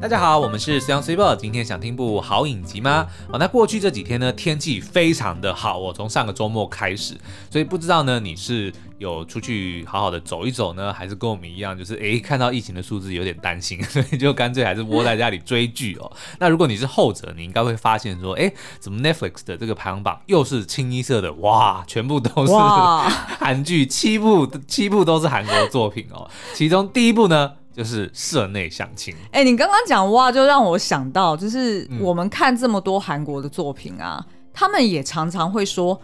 大家好，我们是 Sun Super。今天想听部好影集吗？哦，那过去这几天呢，天气非常的好哦，从上个周末开始，所以不知道呢，你是有出去好好的走一走呢，还是跟我们一样，就是诶看到疫情的数字有点担心，所以就干脆还是窝在家里追剧哦。那如果你是后者，你应该会发现说，诶，怎么 Netflix 的这个排行榜又是清一色的哇，全部都是韩剧，七部七部都是韩国的作品哦。其中第一部呢，就是社内相亲。哎、欸，你刚刚讲哇，就让我想到，就是我们看这么多韩国的作品啊，嗯、他们也常常会说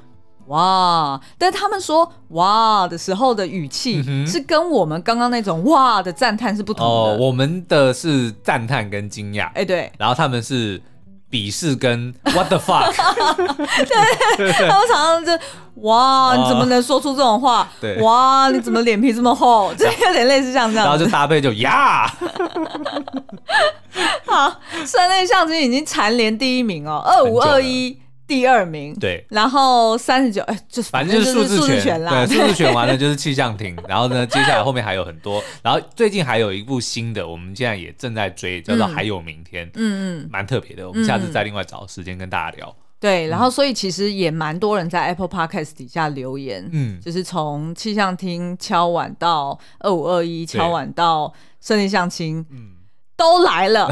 哇，但他们说哇的时候的语气是跟我们刚刚那种哇的赞叹是不同的。哦，我们的是赞叹跟惊讶。哎，对，然后他们是。鄙视跟 What the fuck？对，他们常常就哇，你怎么能说出这种话？对，哇，你怎么脸皮这么厚？就有点类似像这样。然后就搭配就呀。好，室内相机已经蝉联第一名哦，二五二一。第二名，对，然后三十九，哎，就是反正就是数字选啦，对，数字选完了就是气象厅，然后呢，接下来后面还有很多，然后最近还有一部新的，我们现在也正在追，叫做《还有明天》，嗯嗯，蛮特别的，我们下次再另外找时间跟大家聊。对，然后所以其实也蛮多人在 Apple Podcast 底下留言，嗯，就是从气象厅敲碗到二五二一敲碗到胜利相亲，嗯。都来了，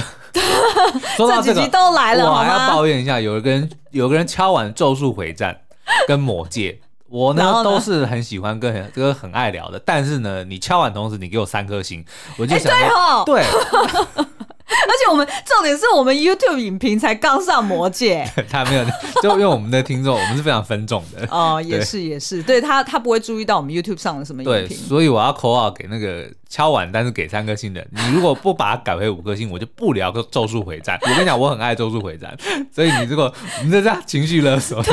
说到这个，都来了，我还要抱怨一下，有一个人有个人敲完《咒术回战》跟《魔戒》，我呢，呢？都是很喜欢跟很这个很爱聊的，但是呢，你敲完同时你给我三颗星，我就想说，欸、对，哦、对。而且我们重点是我们 YouTube 影评才刚上魔戒，他没有，就因为我们的听众，我们是非常分众的。哦，也是也是，对他他不会注意到我们 YouTube 上的什么影评，对，所以我要 call out 给那个敲碗但是给三颗星的，你如果不把它改回五颗星，我就不聊个咒术回战。我跟你讲，我很爱咒术回战，所以你如果你这样情绪勒索，对。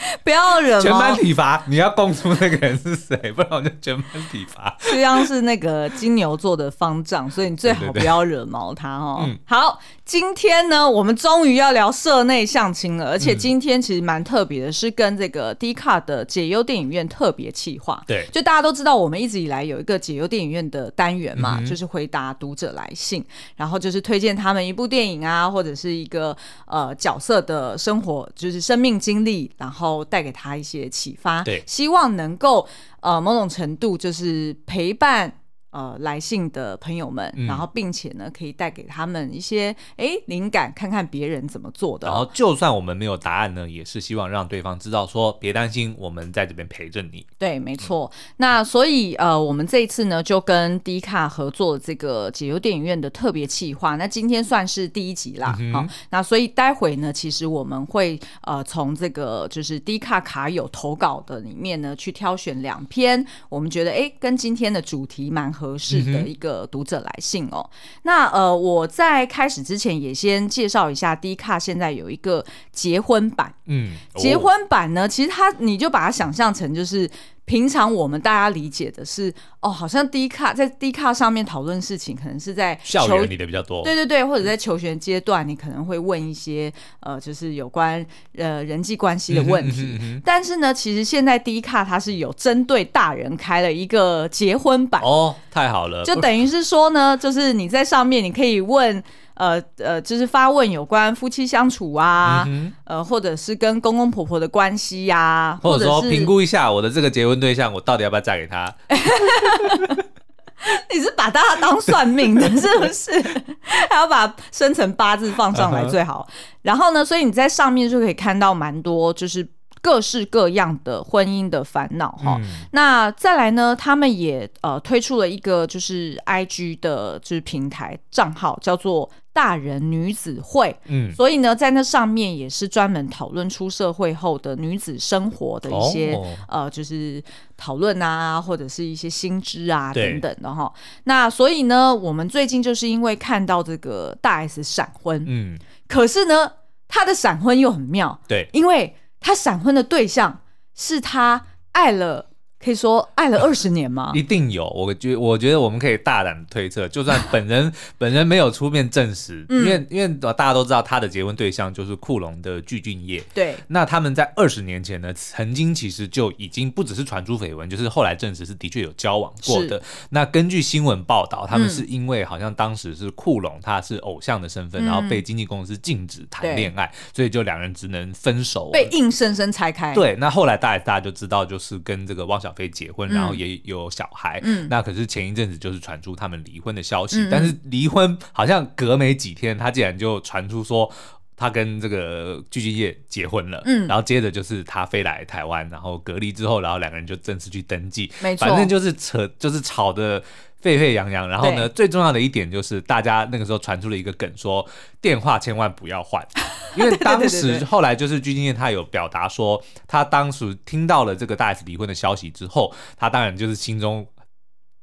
不要惹全班体罚，你要供出那个人是谁，不然我就全班体罚。这样是那个金牛座的方丈，所以你最好不要惹毛他哦。对对对，好，今天呢，我们终于要聊社内相亲了，而且今天其实蛮特别的，是跟这个 Dcard 的解忧电影院特别企划。对，就大家都知道，我们一直以来有一个解忧电影院的单元嘛，嗯、就是回答读者来信，然后就是推荐他们一部电影啊，或者是一个呃角色的生活，就是生命经历，然后。带给他一些启发，对，希望能够呃某种程度就是陪伴。呃，来信的朋友们，然后并且呢，可以带给他们一些哎灵感，看看别人怎么做的。然后，就算我们没有答案呢，也是希望让对方知道说，别担心，我们在这边陪着你。对，没错。嗯、那所以呃，我们这一次呢，就跟 Dcard 合作这个解忧电影院的特别企划。那今天算是第一集啦，好、嗯哦，那所以待会呢，其实我们会呃从这个就是 Dcard 卡友投稿的里面呢，去挑选两篇，我们觉得哎跟今天的主题蛮。合适的一个读者来信哦。嗯、那呃，我在开始之前也先介绍一下，Dcard 现在有一个结婚版。嗯，结婚版呢，其实它你就把它想象成就是。平常我们大家理解的是，哦，好像 Dcard 在 Dcard 上面讨论事情，可能是在校园里的比较多，对对对，或者在求学阶段，你可能会问一些呃，就是有关呃人际关系的问题。嗯哼嗯哼，但是呢，其实现在 Dcard 它是有针对大人开了一个结婚版哦，太好了，就等于是说呢，就是你在上面你可以问。呃呃，就是发问有关夫妻相处啊，嗯、呃，或者是跟公公婆婆的关系呀、啊，或者说评估一下我的这个结婚对象，我到底要不要嫁给他？你是把大家当算命的，是不是？还要把生辰八字放上来最好。Uh huh. 然后呢，所以你在上面就可以看到蛮多，就是。各式各样的婚姻的烦恼哈，嗯、那再来呢？他们也呃推出了一个就是 I G 的就是平台账号，叫做大人女子会。嗯，所以呢，在那上面也是专门讨论出社会后的女子生活的一些、哦、呃，就是讨论啊，或者是一些新知啊等等的哈。那所以呢，我们最近就是因为看到这个大 S 闪婚，嗯，可是呢，她的闪婚又很妙，对，因为。她闪婚的对象是她爱了可以说爱了二十年吗？一定有，我觉我觉得我们可以大胆推测，就算本人 本人没有出面证实，嗯、因为因为大家都知道他的结婚对象就是库龙的具俊曄，对，那他们在二十年前呢，曾经其实就已经不只是传出绯闻，就是后来证实是的确有交往过的。那根据新闻报道，他们是因为好像当时是库龙他是偶像的身份，嗯、然后被经纪公司禁止谈恋爱，所以就两人只能分手，被硬生生拆开。对，那后来大家大家就知道，就是跟这个汪小。小菲结婚，然后也有小孩。嗯，那可是前一阵子就是传出他们离婚的消息，嗯、但是离婚好像隔没几天，他竟然就传出说他跟这个具俊曄结婚了。嗯，然后接着就是他飞来台湾，然后隔离之后，然后两个人就正式去登记。没错，反正就是扯，就是吵得沸沸扬扬。然后呢，最重要的一点就是大家那个时候传出了一个梗，说电话千万不要换。因为当时后来就是鞠婧祎她有表达说，她当时听到了这个大 S 离婚的消息之后，她当然就是心中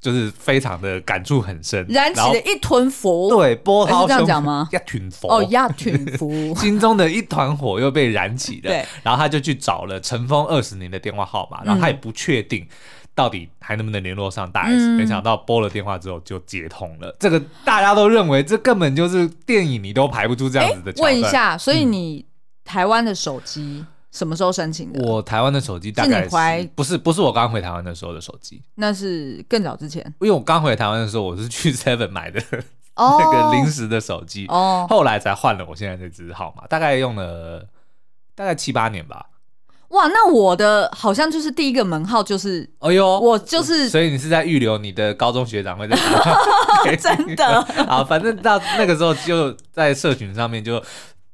就是非常的感触很深，燃起了一团火。对，波涛这样讲吗？一团火哦，一团火，心中的一团火又被燃起了。对，然后他就去找了尘封二十年的电话号码，然后他也不确定。到底还能不能联络上大 S？、嗯、没想到拨了电话之后就接通了。这个大家都认为这根本就是电影，你都排不出这样子的。问一下，所以你台湾的手机什么时候申请的？我台湾的手机大概是不是不是我刚回台湾的时候的手机？那是更早之前。因为我刚回台湾的时候，我是去 Seven 买的、哦、那个临时的手机，哦、后来才换了我现在这只号码，大概用了大概七八年吧。哇，那我的好像就是第一个门号就是，哎呦，我就是，所以你是在预留你的高中学长会在 真的 啊，反正到那个时候就在社群上面就。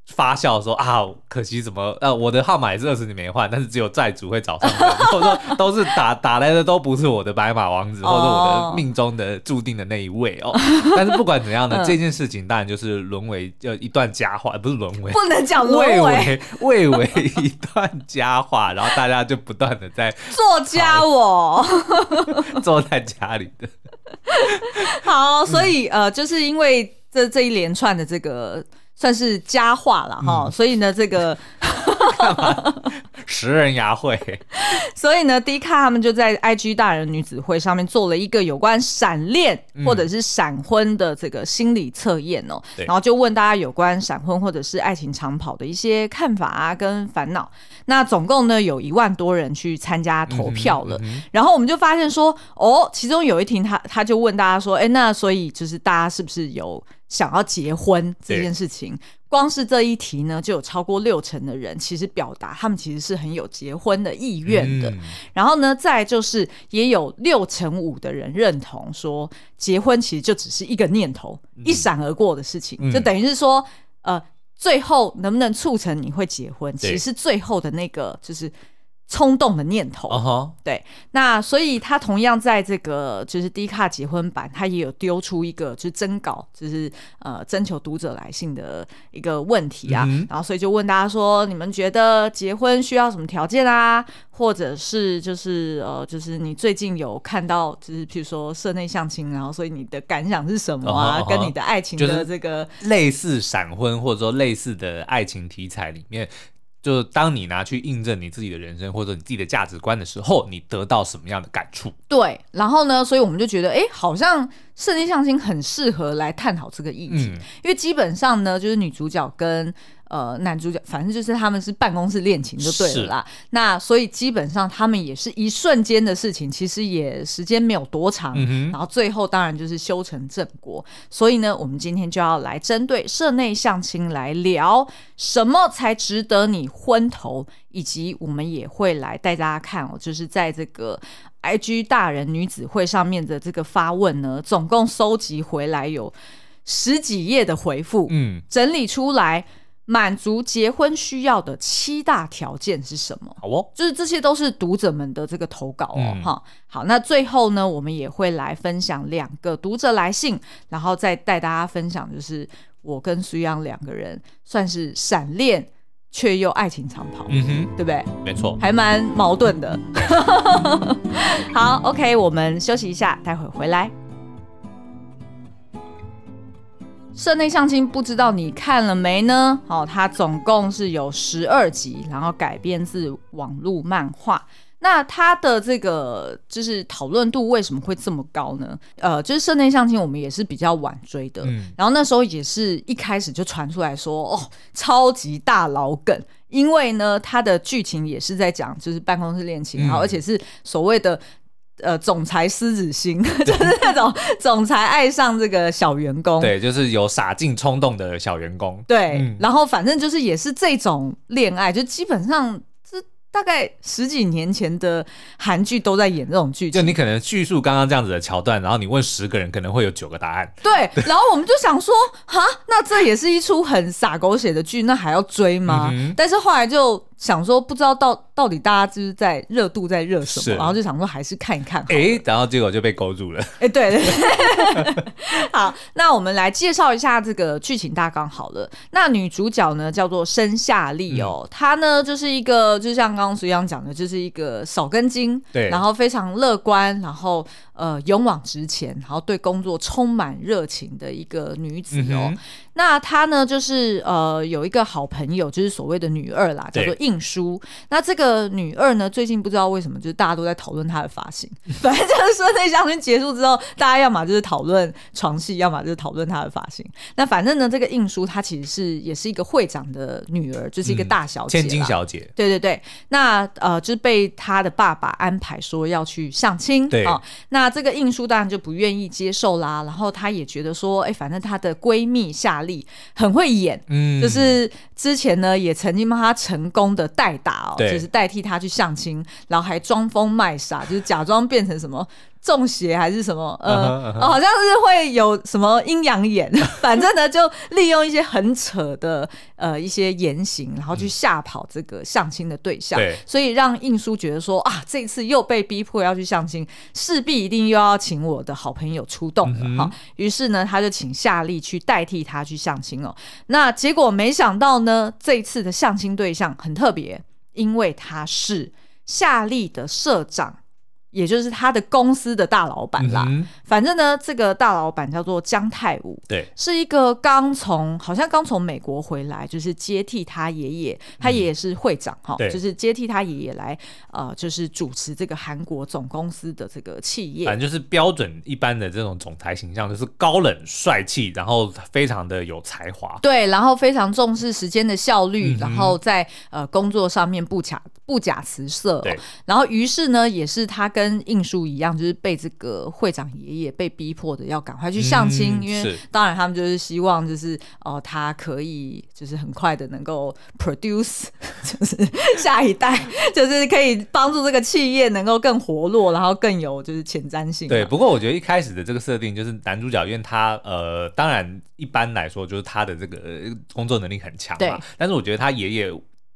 发笑说啊，可惜怎么呃，我的号码也是二十年没换，但是只有债主会找上门，或者说都是打打来的都不是我的白马王子，或者我的命中的注定的那一位哦。但是不管怎样呢，这件事情当然就是沦为呃一段佳话，不是沦为，不能讲沦为，为为一段佳话，然后大家就不断的在作家我坐在家里的。好，所以呃，就是因为这这一连串的这个。算是佳话了哈，嗯、所以呢，这个 拾人牙慧，所以呢，D 卡他们就在 IG 大人女子会上面做了一个有关闪恋或者是闪婚的这个心理测验哦，嗯、然后就问大家有关闪婚或者是爱情长跑的一些看法啊跟烦恼。那总共呢有一万多人去参加投票了，然后我们就发现说，哦，其中有一题他他就问大家说，哎，那所以就是大家是不是有？想要结婚这件事情，光是这一题呢，就有超过六成的人其实表达他们其实是很有结婚的意愿的。嗯、然后呢，再就是也有六成五的人认同说，结婚其实就只是一个念头，嗯、一闪而过的事情，嗯、就等于是说，呃，最后能不能促成你会结婚，其实最后的那个就是。冲动的念头，uh huh. 对，那所以他同样在这个就是低卡结婚版，他也有丢出一个就是征稿，就是呃征求读者来信的一个问题啊，嗯、然后所以就问大家说，你们觉得结婚需要什么条件啊？或者是就是呃就是你最近有看到就是譬如说社内相亲，然后所以你的感想是什么啊？Uh huh, uh. 跟你的爱情的这个类似闪婚或者说类似的爱情题材里面。就是当你拿去印证你自己的人生或者你自己的价值观的时候，你得到什么样的感触？对，然后呢，所以我们就觉得，哎，好像设计相亲很适合来探讨这个议题，嗯、因为基本上呢，就是女主角跟。呃，男主角反正就是他们是办公室恋情就对了啦。那所以基本上他们也是一瞬间的事情，其实也时间没有多长。嗯、然后最后当然就是修成正果。所以呢，我们今天就要来针对社内相亲来聊什么才值得你昏头，以及我们也会来带大家看哦，就是在这个 IG 大人女子会上面的这个发问呢，总共收集回来有十几页的回复，嗯，整理出来。满足结婚需要的七大条件是什么？好哦，就是这些都是读者们的这个投稿哦，哈、嗯。好，那最后呢，我们也会来分享两个读者来信，然后再带大家分享，就是我跟苏央两个人算是闪恋却又爱情长跑，嗯哼，对不对？没错，还蛮矛盾的。好，OK，我们休息一下，待会回来。社内相亲不知道你看了没呢？好、哦，它总共是有十二集，然后改编自网络漫画。那它的这个就是讨论度为什么会这么高呢？呃，就是室内相亲，我们也是比较晚追的，嗯，然后那时候也是一开始就传出来说，哦，超级大老梗，因为呢，它的剧情也是在讲就是办公室恋情，然后而且是所谓的呃总裁狮子心，就是那种总裁爱上这个小员工，对，就是有洒劲冲动的小员工，对，嗯，然后反正就是也是这种恋爱，就基本上。大概十几年前的韩剧都在演这种剧情，就你可能叙述刚刚这样子的桥段，然后你问十个人，可能会有九个答案。对，然后我们就想说，哈，那这也是一出很洒狗血的剧，那还要追吗？嗯、但是后来就。想说不知道到到底大家就是在热度在热什么，然后就想说还是看一看。哎、欸，然后结果就被勾住了。哎、欸，对。好，那我们来介绍一下这个剧情大纲好了。那女主角呢叫做申夏利哦，嗯、她呢就是一个就像刚刚隋阳讲的，就是一个少根筋，对，然后非常乐观，然后呃勇往直前，然后对工作充满热情的一个女子哦。嗯那她呢，就是呃有一个好朋友，就是所谓的女二啦，叫做应书。那这个女二呢，最近不知道为什么，就是大家都在讨论她的发型。反正就是说，那相亲结束之后，大家要么就是讨论床戏，要么就是讨论她的发型。那反正呢，这个应书她其实是也是一个会长的女儿，就是一个大小姐，千金小姐。对对对。那呃，就是被她的爸爸安排说要去相亲。对。哦，那这个印书当然就不愿意接受啦。然后她也觉得说，哎，反正她的闺蜜夏。丽很会演，嗯，就是之前呢也曾经帮她成功的代打哦，就是代替她去相亲，然后还装疯卖傻，就是假装变成什么。中邪还是什么？呃、uh huh, uh huh. 哦，好像是会有什么阴阳眼，反正呢，就利用一些很扯的呃一些言行，然后去吓跑这个相亲的对象。对，所以让印叔觉得说啊，这次又被逼迫要去相亲，势必一定又要请我的好朋友出动了哈。于、uh. 是呢，他就请夏利去代替他去相亲哦。那结果没想到呢，这一次的相亲对象很特别，因为他是夏利的社长。也就是他的公司的大老板啦，嗯、反正呢，这个大老板叫做姜泰武，对，是一个刚从好像刚从美国回来，就是接替他爷爷，他爷爷是会长哈，嗯、就是接替他爷爷来呃，就是主持这个韩国总公司的这个企业，反正就是标准一般的这种总裁形象，就是高冷帅气，然后非常的有才华，对，然后非常重视时间的效率，嗯、然后在呃工作上面不假不假辞色，对，然后于是呢，也是他跟跟印书一样，就是被这个会长爷爷被逼迫的要赶快去相亲，嗯、因为当然他们就是希望就是哦、呃，他可以就是很快的能够 produce，就是下一代，就是可以帮助这个企业能够更活络，然后更有就是前瞻性。对，不过我觉得一开始的这个设定就是男主角，因为他呃，当然一般来说就是他的这个工作能力很强嘛，但是我觉得他爷爷。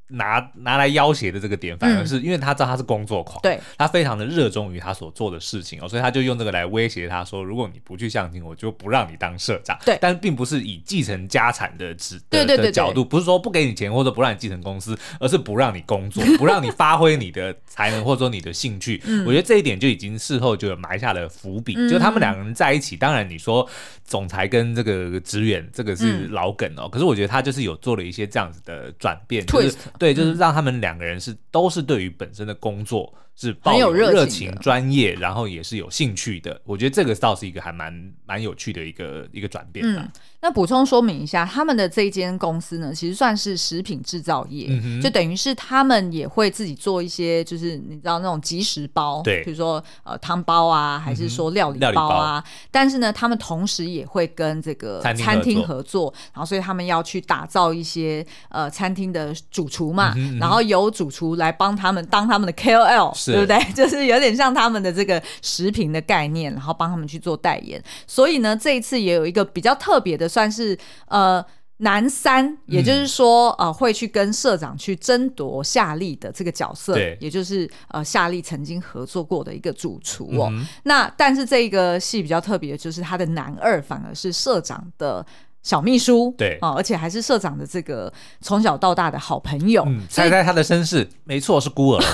拿拿来要挟的这个点，反而是因为他知道他是工作狂，他非常的热衷于他所做的事情哦，所以他就用这个来威胁他说，如果你不去相亲，我就不让你当社长。对，但并不是以继承家产的职的的角度，不是说不给你钱或者不让你继承公司，而是不让你工作，不让你发挥你的才能或者说你的兴趣。嗯、我觉得这一点就已经事后就有埋下了伏笔，嗯、就他们两个人在一起，当然你说总裁跟这个职员这个是老梗哦，嗯、可是我觉得他就是有做了一些这样子的转变，就是。对，就是让他们两个人是都是对于本身的工作是抱有热情、专业，然后也是有兴趣的。我觉得这个倒是一个还蛮蛮有趣的一个一个转变吧。嗯那补充说明一下，他们的这间公司呢，其实算是食品制造业，嗯、就等于是他们也会自己做一些，就是你知道那种即食包，对，比如说呃汤包啊，还是说料理包啊。嗯、但是呢，他们同时也会跟这个餐厅合作，然后所以他们要去打造一些呃餐厅的主厨嘛，嗯哼嗯哼然后由主厨来帮他们当他们的 KOL，是对不对？就是有点像他们的这个食品的概念，然后帮他们去做代言。所以呢，这一次也有一个比较特别的。算是呃男三，也就是说呃会去跟社长去争夺夏利的这个角色，也就是呃夏利曾经合作过的一个主厨哦。嗯、那但是这个戏比较特别的就是他的男二反而是社长的小秘书，对啊、呃，而且还是社长的这个从小到大的好朋友。嗯、猜猜他的身世？没错，是孤儿。我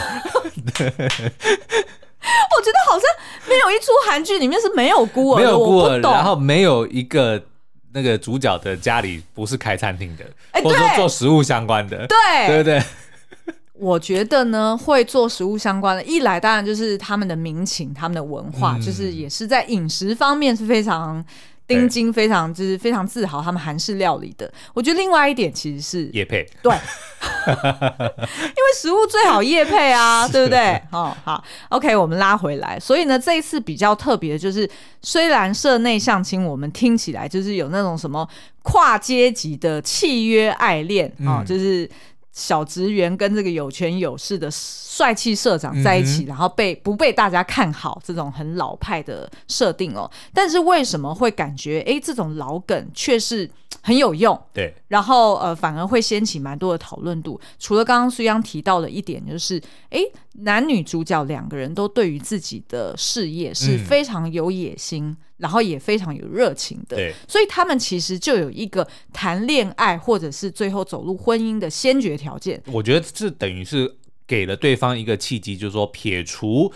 觉得好像没有一出韩剧里面是没有孤儿，没有孤儿，然后没有一个。那个主角的家里不是开餐厅的，欸、或者说做食物相关的，对对对。我觉得呢，会做食物相关的，一来当然就是他们的民情、他们的文化，嗯、就是也是在饮食方面是非常。丁金非常就是非常自豪，他们韩式料理的。我觉得另外一点其实是业配，对，因为食物最好夜配啊，对不对？哦，好，OK，我们拉回来。所以呢，这一次比较特别的就是，虽然社内相亲，我们听起来就是有那种什么跨阶级的契约爱恋啊、哦，就是。小职员跟这个有权有势的帅气社长在一起，嗯、然后被不被大家看好，这种很老派的设定哦。但是为什么会感觉哎，这种老梗却是很有用？对，然后呃，反而会掀起蛮多的讨论度。除了刚刚苏央提到的一点，就是哎，男女主角两个人都对于自己的事业是非常有野心。嗯然后也非常有热情的，对，所以他们其实就有一个谈恋爱或者是最后走入婚姻的先决条件。我觉得这等于是给了对方一个契机，就是说撇除。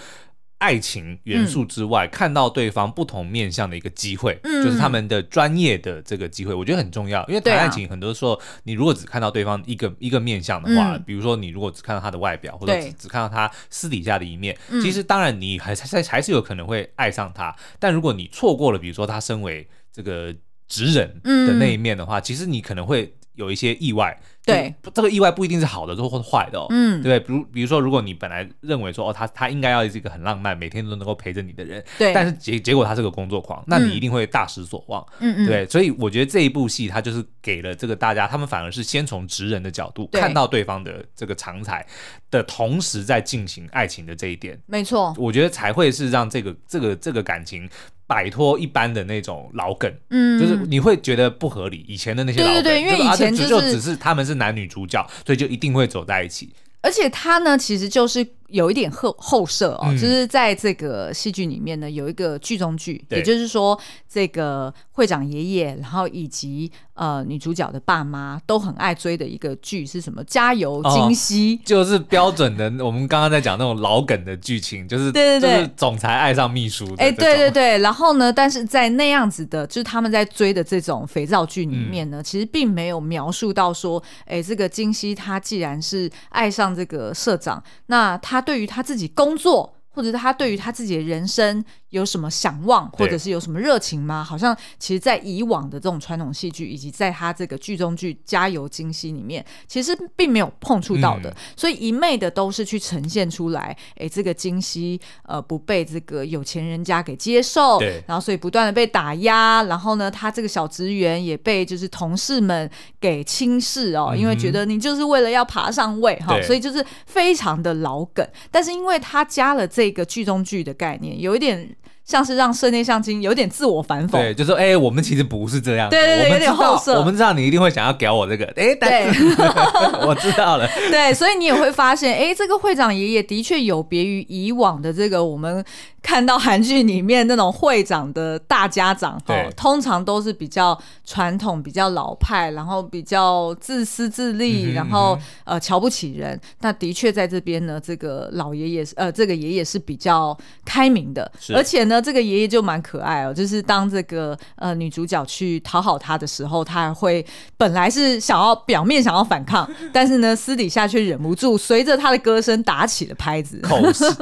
爱情元素之外，嗯、看到对方不同面向的一个机会，嗯、就是他们的专业的这个机会，我觉得很重要。因为谈爱情，很多时候你如果只看到对方一个一个面向的话，嗯、比如说你如果只看到他的外表，或者只只看到他私底下的一面，嗯、其实当然你还还还是有可能会爱上他。但如果你错过了，比如说他身为这个职人的那一面的话，嗯、其实你可能会有一些意外。对，这个意外不一定是好的，或者坏的哦。嗯，对，比如比如说，如果你本来认为说，哦，他他应该要是一个很浪漫，每天都能够陪着你的人，对，但是结结果他是个工作狂，那你一定会大失所望。嗯嗯，对，所以我觉得这一部戏，他就是给了这个大家，他们反而是先从职人的角度看到对方的这个长才的同时，在进行爱情的这一点，没错，我觉得才会是让这个这个这个感情摆脱一般的那种老梗，嗯，就是你会觉得不合理。以前的那些老梗，对对对，因为以前就是就只是他们是男女主角，所以就一定会走在一起。而且他呢，其实就是。有一点后后设哦，嗯、就是在这个戏剧里面呢，有一个剧中剧，对也就是说，这个会长爷爷，然后以及呃女主角的爸妈都很爱追的一个剧是什么？加油金希，哦，就是标准的我们刚刚在讲那种老梗的剧情，就是 对对对，就是总裁爱上秘书，哎，对对对。然后呢，但是在那样子的，就是他们在追的这种肥皂剧里面呢，嗯、其实并没有描述到说，哎，这个金希他既然是爱上这个社长，那他。他对于他自己工作，或者是他对于他自己的人生。有什么想望，或者是有什么热情吗？好像其实，在以往的这种传统戏剧，以及在他这个剧中剧《加油金希》里面，其实并没有碰触到的。嗯、所以一昧的都是去呈现出来，哎，这个金希呃不被这个有钱人家给接受，对然后所以不断的被打压，然后呢，他这个小职员也被就是同事们给轻视哦，嗯、因为觉得你就是为了要爬上位哈、哦，所以就是非常的老梗。但是因为他加了这个剧中剧的概念，有一点。像是让射内相亲有点自我反讽，对，就说哎、欸，我们其实不是这样，对，对，对，有点后色，我们知道你一定会想要给我这个，哎、欸，对，我知道了，对，所以你也会发现，哎、欸，这个会长爷爷的确有别于以往的这个我们。看到韩剧里面那种会长的大家长，哈，通常都是比较传统、比较老派，然后比较自私自利，嗯、哼然后呃瞧不起人。那的确在这边呢，这个老爷爷是呃，这个爷爷是比较开明的，而且呢，这个爷爷就蛮可爱哦。就是当这个呃女主角去讨好他的时候，他还会本来是想要表面想要反抗，但是呢，私底下却忍不住随着他的歌声打起了拍子，口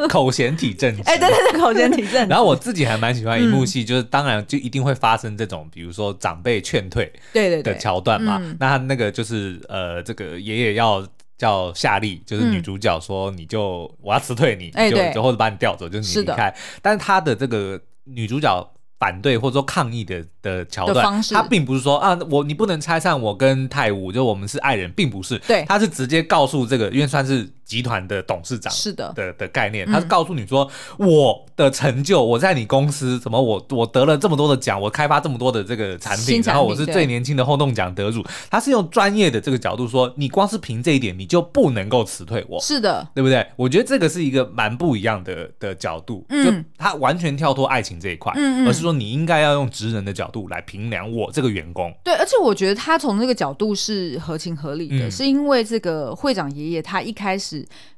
口嫌体正直。哎，对对对，口。然后我自己还蛮喜欢一幕戏，嗯、就是当然就一定会发生这种，比如说长辈劝退对对的桥段嘛。那他那个就是呃，这个爷爷要叫夏丽，就是女主角说，你就、嗯、我要辞退你，就就或者把你调走，就是你离开。是但是他的这个女主角反对或者说抗议的的桥段，他并不是说啊，我你不能拆散我跟泰武，就我们是爱人，并不是。对，他是直接告诉这个，因为算是。集团的董事长是的的的概念，他是告诉你说，我的成就，我在你公司怎么，我我得了这么多的奖，我开发这么多的这个产品，然后我是最年轻的轰动奖得主。他是用专业的这个角度说，你光是凭这一点，你就不能够辞退我，是的，对不对？我觉得这个是一个蛮不一样的的角度，就他完全跳脱爱情这一块，而是说你应该要用职人的角度来评量我这个员工。对，而且我觉得他从这个角度是合情合理的，是因为这个会长爷爷他一开始。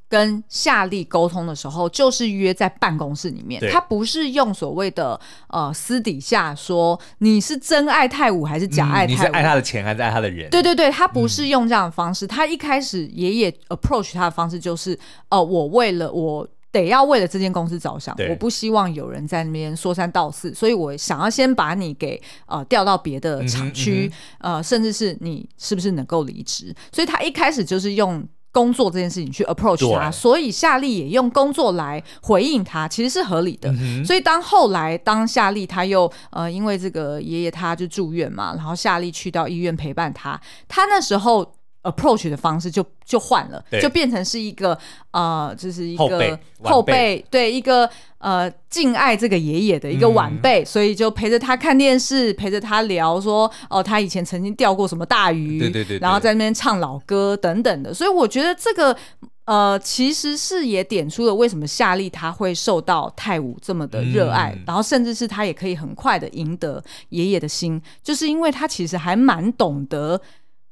跟夏利沟通的时候，就是约在办公室里面，他不是用所谓的呃私底下说你是真爱泰武还是假爱泰武，嗯，你是爱他的钱还是爱他的人？对对对，他不是用这样的方式。嗯、他一开始爷爷 approach 他的方式就是，哦、呃，我为了我得要为了这间公司着想，我不希望有人在那边说三道四，所以我想要先把你给呃调到别的厂区，嗯嗯、呃，甚至是你是不是能够离职？所以他一开始就是用。工作这件事情去 approach 他，所以夏利也用工作来回应他，其实是合理的。嗯、所以当后来当夏利他又呃因为这个爷爷他就住院嘛，然后夏利去到医院陪伴他，他那时候 approach 的方式就就换了，就变成是一个呃就是一个后辈，对一个。呃，敬爱这个爷爷的一个晚辈，嗯，所以就陪着他看电视，陪着他聊说，哦，他以前曾经钓过什么大鱼，对对对，然后在那边唱老歌等等的。所以我觉得这个，呃，其实是也点出了为什么夏利他会受到泰武这么的热爱，嗯，然后甚至是他也可以很快的赢得爷爷的心，就是因为他其实还蛮懂得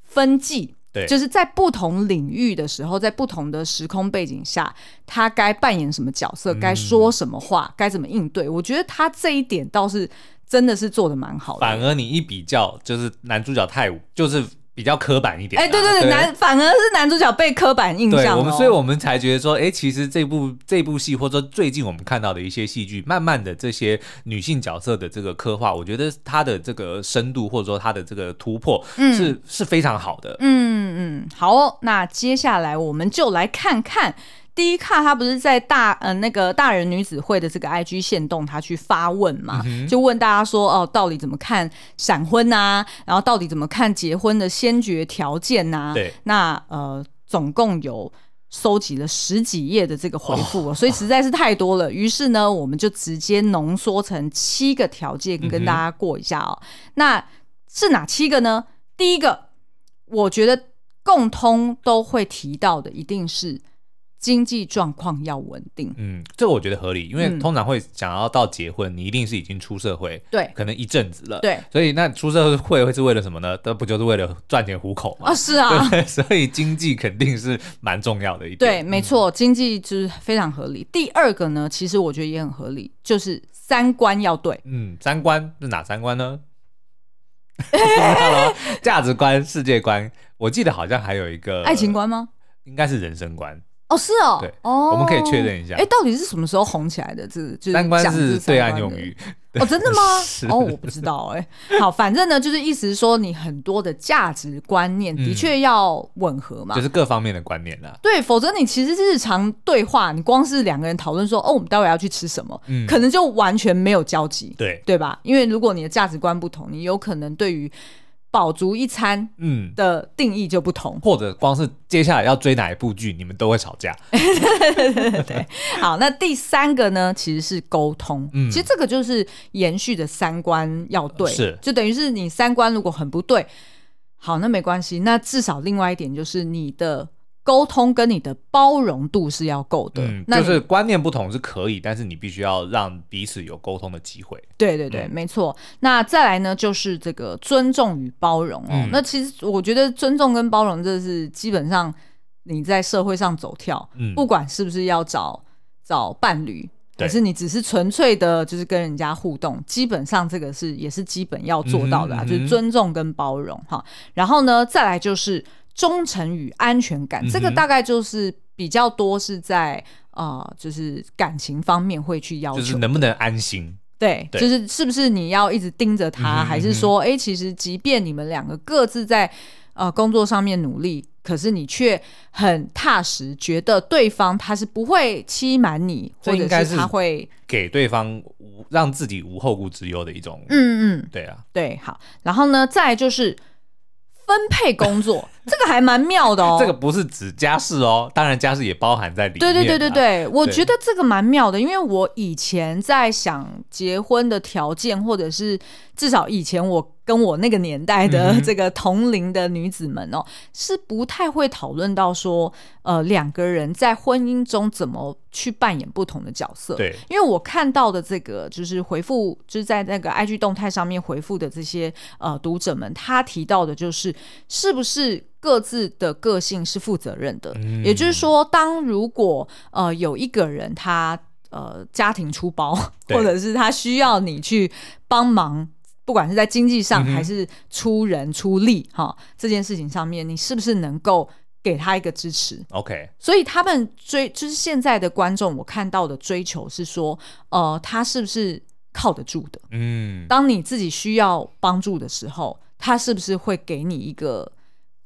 分际。对，就是在不同领域的时候，在不同的时空背景下，他该扮演什么角色，该说什么话，该怎么应对。我觉得他这一点倒是真的是做的蛮好的。反而你一比较，就是男主角泰武，就是。比较刻板一点，啊，哎，欸，对对对，男反而是男主角被刻板印象，哦，我们，所以我们才觉得说，哎，欸，其实这部这部戏，或者说最近我们看到的一些戏剧，慢慢的这些女性角色的这个刻画，我觉得它的这个深度，或者说它的这个突破是，是是非常好的。嗯嗯，好哦，那接下来我们就来看看。第一卡他不是在大呃那个大人女子会的这个 IG 线动，他去发问嘛、嗯，就问大家说哦，到底怎么看闪婚啊？然后到底怎么看结婚的先决条件呐、啊？对，那呃总共有收集了十几页的这个回复、哦，所以实在是太多了。于、哦、是呢，我们就直接浓缩成七个条件跟大家过一下哦、嗯。那是哪七个呢？第一个，我觉得共通都会提到的，一定是。经济状况要稳定，嗯，这个我觉得合理，因为通常会想要到结婚，嗯、你一定是已经出社会，对，可能一阵子了，对，所以那出社会会是为了什么呢？那不就是为了赚钱糊口吗？啊，是啊，所以经济肯定是蛮重要的一点，对，没错，经济就是非常合理、嗯。第二个呢，其实我觉得也很合理，就是三观要对，嗯，三观是哪三观呢？价值观、世界观，我记得好像还有一个爱情观吗？应该是人生观。哦，是哦，对，哦，我们可以确认一下，哎，到底是什么时候红起来的？这就是三观是对岸用语哦，真的吗？哦，我不知道，哎，好，反正呢，就是意思是说，你很多的价值观念的确要吻合嘛，嗯，就是各方面的观念啦。对，否则你其实日常对话，你光是两个人讨论说，哦，我们待会要去吃什么，嗯，可能就完全没有交集，对，对吧？因为如果你的价值观不同，你有可能对于。饱足一餐，嗯，的定义就不同，或者光是接下来要追哪一部剧，你们都会吵架。对对对对，好，那第三个呢，其实是沟通。嗯，其实这个就是延续的三观要对，是，就等于是你三观如果很不对，好，那没关系，那至少另外一点就是你的。沟通跟你的包容度是要够的，嗯，就是观念不同是可以，但是你必须要让彼此有沟通的机会。对对对，嗯、没错。那再来呢，就是这个尊重与包容哦、嗯。那其实我觉得尊重跟包容，这是基本上你在社会上走跳，嗯，不管是不是要找找伴侣，可是你只是纯粹的，就是跟人家互动，基本上这个是也是基本要做到的啊，嗯、就是尊重跟包容哈。然后呢，再来就是。忠诚与安全感、嗯，这个大概就是比较多是在呃，就是感情方面会去要求，就是能不能安心？对，对。就是是不是你要一直盯着他，嗯、还是说，哎、欸，其实即便你们两个各自在呃工作上面努力，可是你却很踏实，觉得对方他是不会欺瞒你，或者是他会给对方无让自己无后顾之忧的一种，嗯嗯，对啊，对，好，然后呢，再就是。分配工作，这个还蛮妙的哦。这个不是指家事哦，当然家事也包含在里面。对对对对对，我觉得这个蛮妙的，因为我以前在想结婚的条件，或者是至少以前我跟我那个年代的这个同龄的女子们哦，嗯、是不太会讨论到说，呃，两个人在婚姻中怎么去扮演不同的角色。对，因为我看到的这个就是回复，就是在那个 IG 动态上面回复的这些呃读者们，他提到的就是是不是各自的个性是负责任的，嗯、也就是说，当如果呃有一个人他呃家庭出包，或者是他需要你去帮忙。不管是在经济上还是出人出力哈、这件事情上面，你是不是能够给他一个支持？OK，所以他们追就是现在的观众，我看到的追求是说，呃，他是不是靠得住的？嗯，当你自己需要帮助的时候，他是不是会给你一个？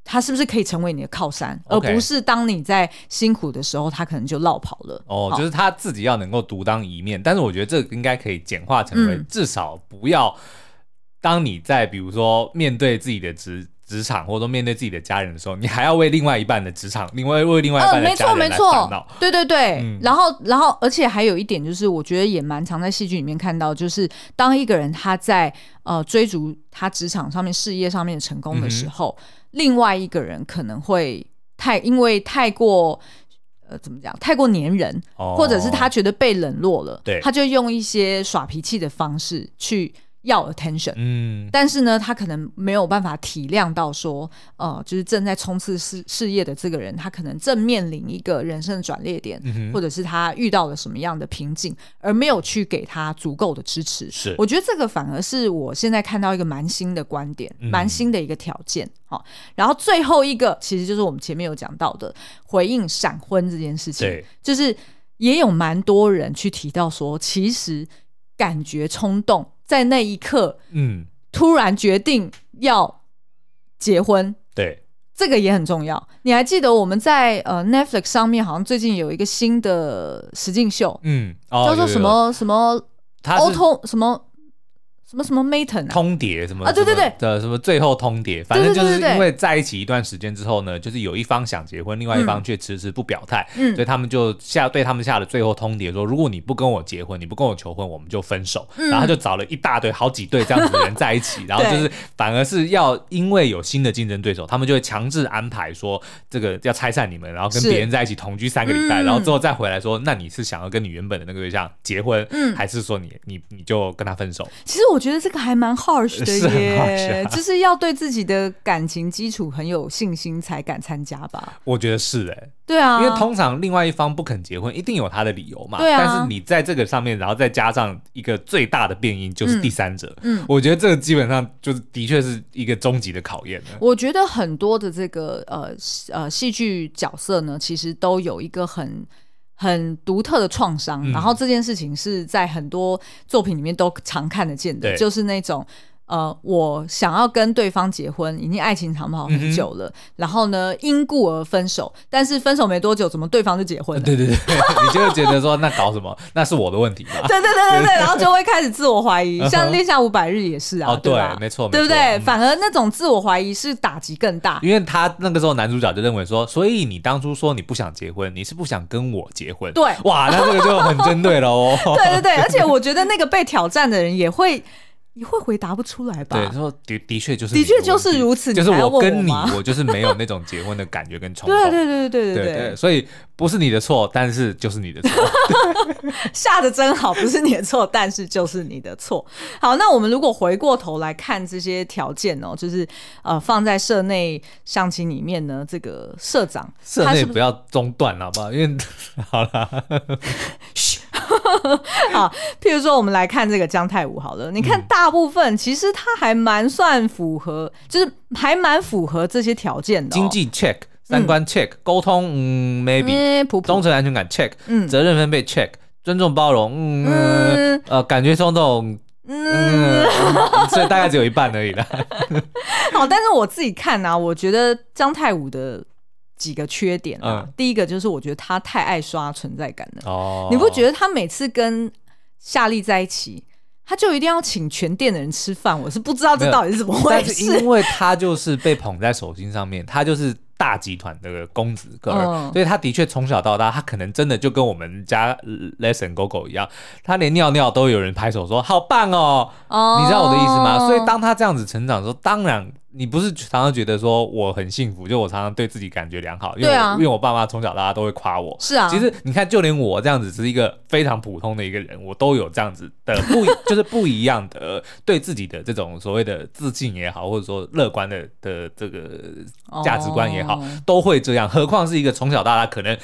他是不是可以成为你的靠山.而不是当你在辛苦的时候，他可能就落跑了？哦，就是他自己要能够独当一面。但是我觉得这个应该可以简化成为，嗯、至少不要。当你在比如说面对自己的职职场，或者说面对自己的家人的时候，你还要为另外一半的职场，另外为另外一半的家人来烦恼。呃，没错没错，对对对。嗯、然后然后，而且还有一点就是，我觉得也蛮常在戏剧里面看到，就是当一个人他在呃追逐他职场上面事业上面的成功的时候，嗯、另外一个人可能会太因为太过呃怎么讲，太过黏人，哦、或者是他觉得被冷落了，对，他就用一些耍脾气的方式去。要 attention，嗯，但是呢，他可能没有办法体谅到说，呃，就是正在冲刺事事业的这个人，他可能正面临一个人生的转捩点，嗯、或者是他遇到了什么样的瓶颈，而没有去给他足够的支持。是，我觉得这个反而是我现在看到一个蛮新的观点，蛮、嗯、新的一个条件。好，然后最后一个其实就是我们前面有讲到的回应闪婚这件事情，对就是也有蛮多人去提到说，其实感觉冲动。在那一刻，嗯，突然决定要结婚，对，这个也很重要。你还记得我们在呃 Netflix 上面好像最近有一个新的实境秀，嗯，哦、叫做什么什么 Auto 什么。什么什么 Maton 通牒什么啊？对对对。的什么最后通牒，反正就是因为在一起一段时间之后呢，就是有一方想结婚，另外一方却迟迟不表态，嗯，所以他们就下对他们下了最后通牒，说如果你不跟我结婚，你不跟我求婚，我们就分手。然后他就找了一大堆好几对这样子的人在一起，然后就是反而是要因为有新的竞争对手，他们就会强制安排说这个要拆散你们，然后跟别人在一起同居三个礼拜，然后之后再回来说，那你是想要跟你原本的那个对象结婚，嗯，还是说你你你就跟他分手？其实我觉得这个还蛮。harsh 的耶，是啊、就是要对自己的感情基础很有信心才敢参加吧？我觉得是哎、欸，对啊，因为通常另外一方不肯结婚，一定有他的理由嘛。对啊，但是你在这个上面，然后再加上一个最大的变因，就是第三者。嗯，嗯我觉得这个基本上就是的确是一个终极的考验。我觉得很多的这个呃呃戏剧角色呢，其实都有一个很。很独特的创伤，嗯、然后这件事情是在很多作品里面都常看得见的，就是那种。呃，我想要跟对方结婚，已经爱情长跑很久了，嗯、然后呢，因故而分手，但是分手没多久，怎么对方就结婚了？对对对，你就会觉得说，那搞什么？那是我的问题吧？对对对对对，然后就会开始自我怀疑，像《恋夏五百日》也是啊，哦对，没错，对不对？反而那种自我怀疑是打击更大，因为他那个时候男主角就认为说，所以你当初说你不想结婚，你是不想跟我结婚？对，哇，那这个就很针对了哦。对对对，而且我觉得那个被挑战的人也会。你会回答不出来吧？对，说的的确就是，的确就是如此。就是我跟你，我就是没有那种结婚的感觉跟冲动。对对对对对对对。所以不是你的错，但是就是你的错。下的真好，不是你的错，但是就是你的错。好，那我们如果回过头来看这些条件哦，就是呃，放在社内相亲里面呢，这个社长，社内不要中断，好不好？因为 好了。好，譬如说，我们来看这个姜太武好了。你看，大部分其实他还蛮算符合，就是还蛮符合这些条件的。经济 check，三观 check，沟通嗯 maybe，忠诚安全感 check，嗯，责任分配 check，尊重包容嗯，呃，感觉冲动嗯，所以大概只有一半而已了。好，但是我自己看呢，我觉得姜太武的。几个缺点啊，嗯、第一个就是我觉得他太爱刷存在感了。哦，你不觉得他每次跟夏丽在一起，他就一定要请全店的人吃饭？我是不知道这到底是怎么回事。但是因为他就是被捧在手心上面，他就是大集团的公子哥儿，嗯、所以他的确从小到大，他可能真的就跟我们家 Lesson 狗狗一样，他连尿尿都有人拍手说好棒哦，哦你知道我的意思吗？所以当他这样子成长的时候，当然。你不是常常觉得说我很幸福，就我常常对自己感觉良好，因为、啊、因为我爸妈从小到大都会夸我。是啊，其实你看，就连我这样子是一个非常普通的一个人，我都有这样子的不，就是不一样的对自己的这种所谓的自信也好，或者说乐观的的这个价值观也好，哦、都会这样。何况是一个从小到大可能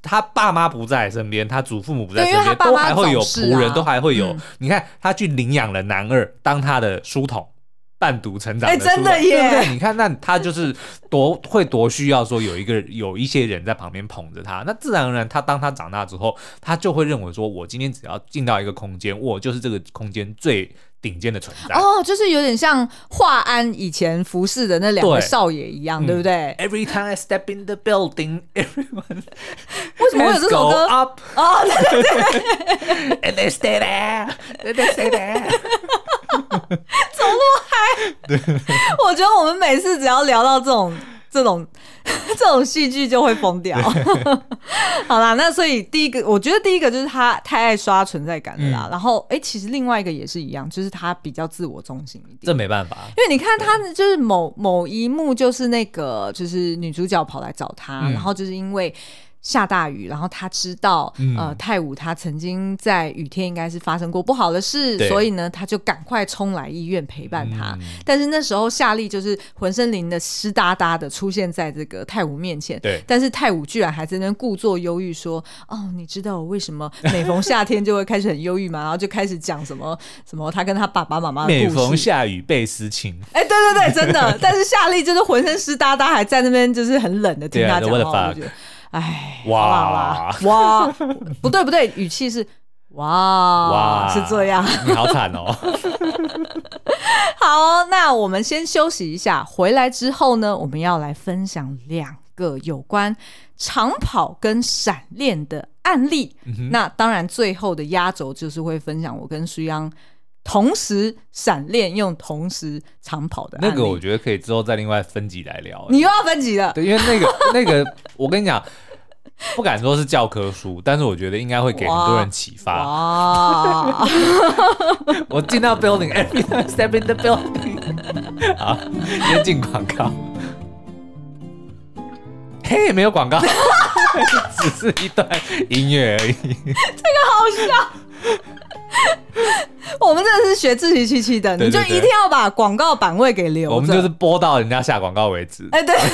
他爸妈不在身边，他祖父母不在身边，都还会有仆人，都还会有。嗯、你看他去领养了男二当他的书童。半独成长的，哎，真的耶！对？你看，那他就是多会多需要说有一个有一些人在旁边捧着他，那自然而然，他当他长大之后，他就会认为说，我今天只要进到一个空间，我就是这个空间最顶尖的存在。哦，就是有点像华安以前服侍的那两个少爷一样，对，对不对？Every time I step in the building, everyone 为什么会有这首歌？Up，哦，对对对，And they stay there, and they stay there. 对，我觉得我们每次只要聊到这种、这种、这种戏剧，就会疯掉。好啦，那所以第一个，我觉得第一个就是他太爱刷存在感了啦。嗯、然后，哎、欸，其实另外一个也是一样，就是他比较自我中心一点。这没办法，因为你看他就是某某一幕，就是那个就是女主角跑来找他，嗯、然后就是因为。下大雨，然后他知道，嗯、呃，泰武他曾经在雨天应该是发生过不好的事，所以呢，他就赶快冲来医院陪伴他。嗯、但是那时候夏丽就是浑身淋得湿哒哒的出现在这个泰武面前，对。但是泰武居然还在那故作忧郁说：“哦，你知道我为什么每逢夏天就会开始很忧郁吗？”然后就开始讲什么 什么他跟他爸爸妈妈的故事。每逢下雨倍思亲。哎，对对对，真的。但是夏丽就是浑身湿哒哒，还在那边就是很冷的听他讲话，我觉得。哎，哇。哇，不对不对，语气是哇哇，是这样，你好惨哦。好，那我们先休息一下，回来之后呢，我们要来分享两个有关长跑跟闪练的案例。嗯、那当然，最后的压轴就是会分享我跟舒央同时闪练用同时长跑的。那个，我觉得可以之后再另外分集来聊。你又要分集了？对，因为那个 那个，我跟你讲。不敢说是教科书，但是我觉得应该会给很多人启发。哇！我进到 building，every time step in the building。好，先进广告。嘿，没有广告，只是一段音乐而已。这个好笑。我们真的是学自欺欺欺的，对对对，你就一定要把广告版位给留着。我们就是播到人家下广告为止。哎，对。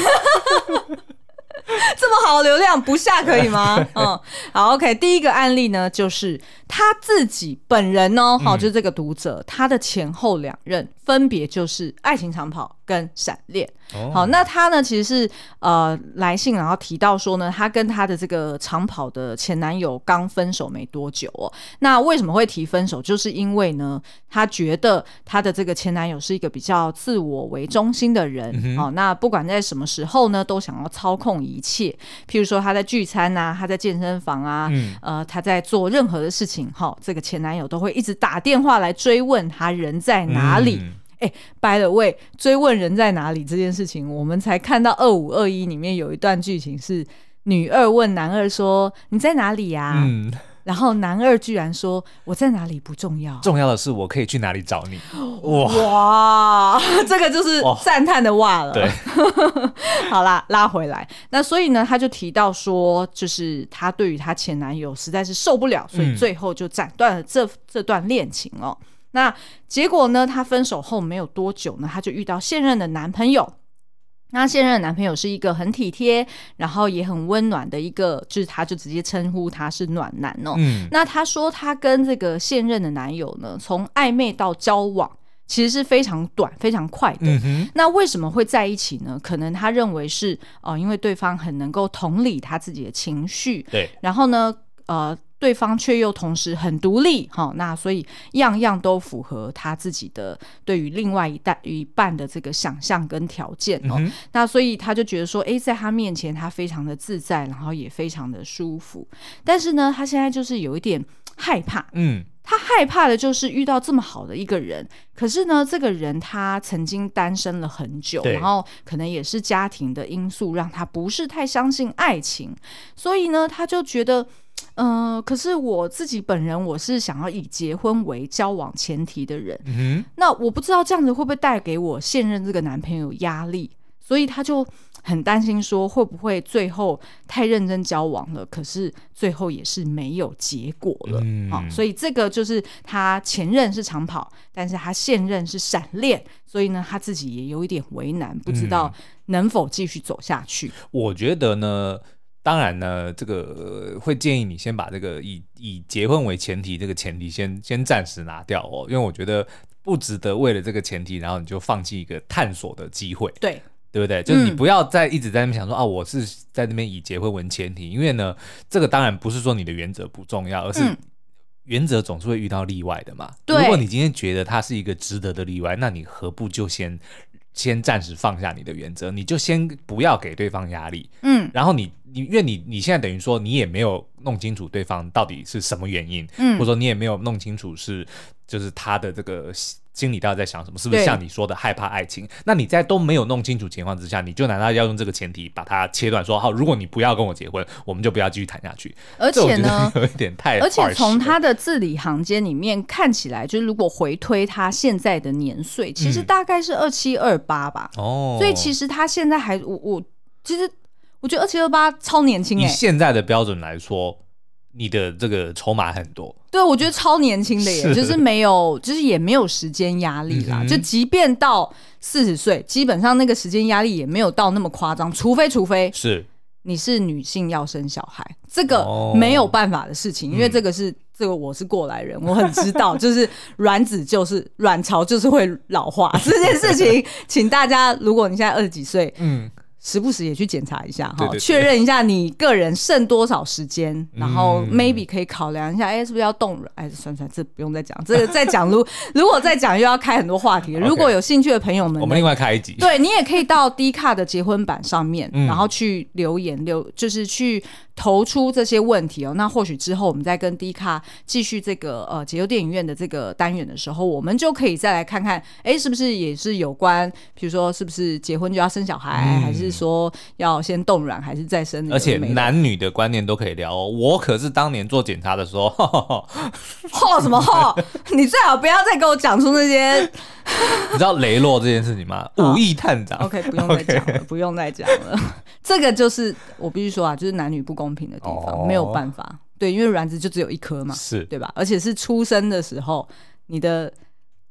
这么好的流量不下可以吗？嗯，好，OK。第一个案例呢，就是他自己本人哦，好，就是这个读者，他的前后两任分别就是爱情长跑跟闪恋。好，那他呢，其实是呃来信，然后提到说呢，他跟他的这个长跑的前男友刚分手没多久哦。那为什么会提分手？就是因为呢，他觉得他的这个前男友是一个比较自我为中心的人。嗯、哼哦，那不管在什么时候呢，都想要操控一切。譬如说他在聚餐啊，他在健身房啊，嗯、呃，他在做任何的事情，这个前男友都会一直打电话来追问他人在哪里。嗯哎，by the way，追问人在哪里这件事情，我们才看到二五二一里面有一段剧情是女二问男二说：“你在哪里呀？”嗯，然后男二居然说：“我在哪里不重要，重要的是我可以去哪里找你。”哇哇，这个就是赞叹的哇了。对，好啦，拉回来。那所以呢，他就提到说，就是他对于他前男友实在是受不了，所以最后就斩断了这这段恋情哦。那结果呢？她分手后没有多久呢，她就遇到现任的男朋友。那现任的男朋友是一个很体贴，然后也很温暖的一个，就是她就直接称呼他是暖男哦。嗯。那她说，她跟这个现任的男友呢，从暧昧到交往，其实是非常短、非常快的。嗯。那为什么会在一起呢？可能他认为是哦、呃，因为对方很能够同理他自己的情绪。对。然后呢，呃。对方却又同时很独立，哈，那所以样样都符合他自己的对于另外一代一半的这个想象跟条件哦。嗯、那所以他就觉得说，诶，在他面前他非常的自在，然后也非常的舒服。但是呢，他现在就是有一点害怕，嗯。他害怕的就是遇到这么好的一个人，可是呢，这个人他曾经单身了很久，然后可能也是家庭的因素让他不是太相信爱情，所以呢，他就觉得，嗯、呃，可是我自己本人我是想要以结婚为交往前提的人，嗯，那我不知道这样子会不会带给我现任这个男朋友压力，所以他就。很担心说会不会最后太认真交往了，可是最后也是没有结果了。嗯，好，所以这个就是他前任是长跑，但是他现任是闪恋，所以呢，他自己也有一点为难，不知道能否继续走下去。嗯。我觉得呢，当然呢，这个会建议你先把这个以以结婚为前提这个前提先先暂时拿掉哦，因为我觉得不值得为了这个前提，然后你就放弃一个探索的机会。对。对不对？就是你不要再一直在那边想说、嗯、啊，我是在那边以结婚为前提，因为呢，这个当然不是说你的原则不重要，而是原则总是会遇到例外的嘛。如果你今天觉得它是一个值得的例外，那你何不就先先暂时放下你的原则，你就先不要给对方压力。嗯，然后你你因为你你现在等于说你也没有弄清楚对方到底是什么原因，嗯，或者说你也没有弄清楚是就是他的这个。心里到底在想什么？是不是像你说的害怕爱情？那你在都没有弄清楚情况之下，你就难道要用这个前提把它切断？说好，如果你不要跟我结婚，我们就不要继续谈下去。而且呢，有一点太……而且从他的字里行间里面看起来，就是如果回推他现在的年岁，其实大概是二七二八吧。哦、嗯，所以其实他现在还我我其实我觉得二七二八超年轻、欸。以现在的标准来说。你的这个筹码很多，对，我觉得超年轻的耶，是就是没有，就是也没有时间压力啦。嗯、就即便到四十岁，基本上那个时间压力也没有到那么夸张，除非除非是你是女性要生小孩，这个没有办法的事情，哦、因为这个是、嗯、这个我是过来人，我很知道，就是卵子就是 卵巢就是会老化这件事情，请大家，如果你现在二十几岁，嗯。时不时也去检查一下哈，确认一下你个人剩多少时间，然后 maybe 可以考量一下，哎、欸，是不是要冻卵？哎，算算，这不用再讲，这个再讲如 如果再讲又要开很多话题。如果有兴趣的朋友们，我们另外开一集。对，你也可以到 D 卡的结婚版上面，然后去留言留，就是去。投出这些问题哦，那或许之后我们再跟 D 卡继续这个呃解忧电影院的这个单元的时候，我们就可以再来看看，哎、欸，是不是也是有关，比如说是不是结婚就要生小孩，嗯、还是说要先冻卵，还是再生？而且男女的观念都可以聊哦。我可是当年做检查的时候，嚯什么嚯？你最好不要再给我讲出那些。你知道雷洛这件事情吗？五亿探长。OK，不用再讲了.不用再讲了。这个就是我必须说啊，就是男女不公平的地方，oh. 没有办法。对，因为卵子就只有一颗嘛，是对吧？而且是出生的时候，你的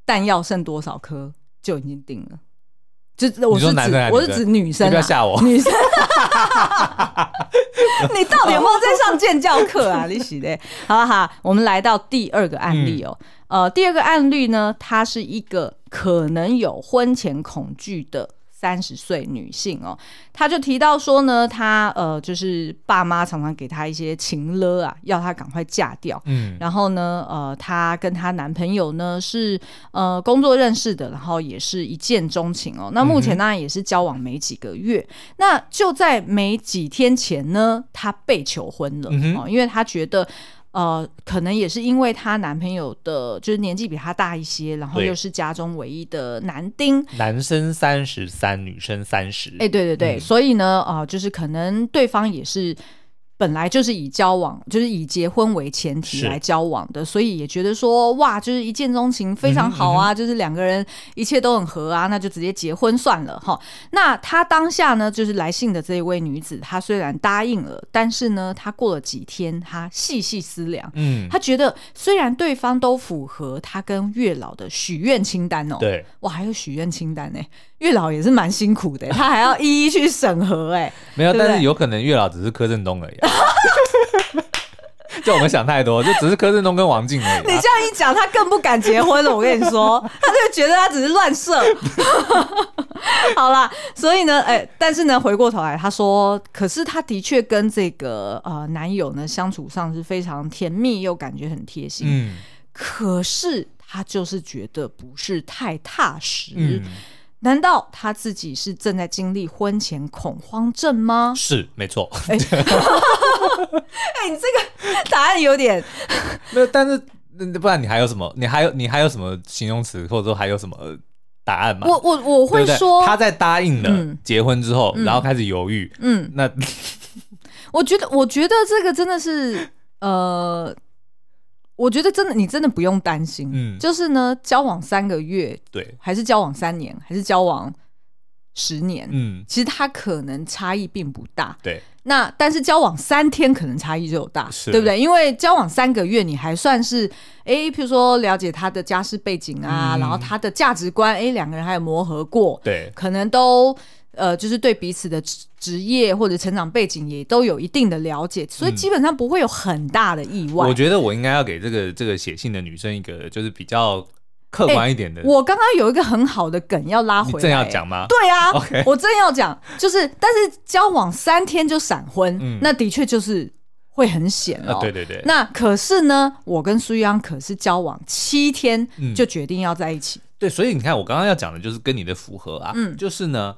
弹药剩多少颗就已经定了。就我是指我是指女生，啊，不要吓我。女生，你到底有没有在上健教课啊？你是的，好好，我们来到第二个案例哦。嗯、呃，第二个案例呢，它是一个可能有婚前恐惧的。三十岁女性哦，她就提到说呢，她呃，就是爸妈常常给她一些情勒啊，要她赶快嫁掉。嗯，然后呢，呃，她跟她男朋友呢是呃工作认识的，然后也是一见钟情哦。那目前当然也是交往没几个月。嗯、那就在没几天前呢，她被求婚了、嗯、哦，因为她觉得。呃，可能也是因为她男朋友的，就是年纪比她大一些，然后又是家中唯一的男丁，男生三十三，女生三十，哎，欸、对对对，嗯、所以呢，啊、呃，就是可能对方也是。本来就是以交往，就是以结婚为前提来交往的，所以也觉得说哇，就是一见钟情非常好啊，嗯嗯、就是两个人一切都很合啊，那就直接结婚算了哈。那他当下呢，就是来信的这一位女子，她虽然答应了，但是呢，她过了几天，她细细思量，嗯，她觉得虽然对方都符合她跟月老的许愿清单哦，对，哇，还有许愿清单呢。月老也是蛮辛苦的，他还要一一去审核，哎，没有，但是有可能月老只是柯震东而已，就我们想太多，就只是柯震东跟王静而已。你这样一讲，他更不敢结婚了。我跟你说，他就觉得他只是乱射。好啦，所以呢，哎，但是呢，回过头来，他说，可是他的确跟这个呃男友呢相处上是非常甜蜜，又感觉很贴心。嗯，可是他就是觉得不是太踏实。嗯。难道他自己是正在经历婚前恐慌症吗？是，没错。哎、欸 欸，你这个答案有点 没有，但是那不然你还有什么？你还有你还有什么形容词，或者说还有什么答案吗？我我我会说对对，他在答应了结婚之后，嗯、然后开始犹豫。嗯，那 我觉得我觉得这个真的是呃。我觉得真的，你真的不用担心。嗯，就是呢，交往三个月，对，还是交往三年，还是交往十年，嗯，其实它可能差异并不大。对，那但是交往三天可能差异就有大，对不对？因为交往三个月，你还算是哎，譬如说了解他的家世背景啊，嗯、然后他的价值观，哎，两个人还有磨合过，对，可能都。呃，就是对彼此的职业或者成长背景也都有一定的了解，所以基本上不会有很大的意外。嗯、我觉得我应该要给这个这个写信的女生一个就是比较客观一点的。欸、我刚刚有一个很好的梗要拉回来，你正要讲吗？对啊我正要讲，就是但是交往三天就闪婚，嗯、那的确就是会很险哦。对对对。那可是呢，我跟苏央可是交往七天就决定要在一起。嗯、对，所以你看，我刚刚要讲的就是跟你的符合啊，嗯，就是呢。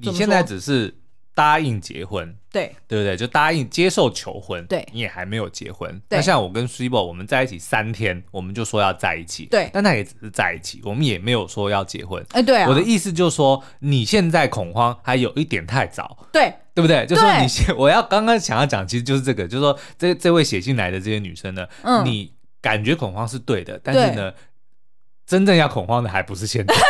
你现在只是答应结婚，对。对不对？就答应接受求婚，对，你也还没有结婚。那像我跟 s i b o 我们在一起三天，我们就说要在一起，对，但那也只是在一起，我们也没有说要结婚。哎，对啊，我的意思就是说，你现在恐慌还有一点太早，对，对不对？就是说你现我要刚刚想要讲，其实就是这个，就是说这这位写信来的这些女生呢，嗯，你感觉恐慌是对的，但是呢，真正要恐慌的还不是现在。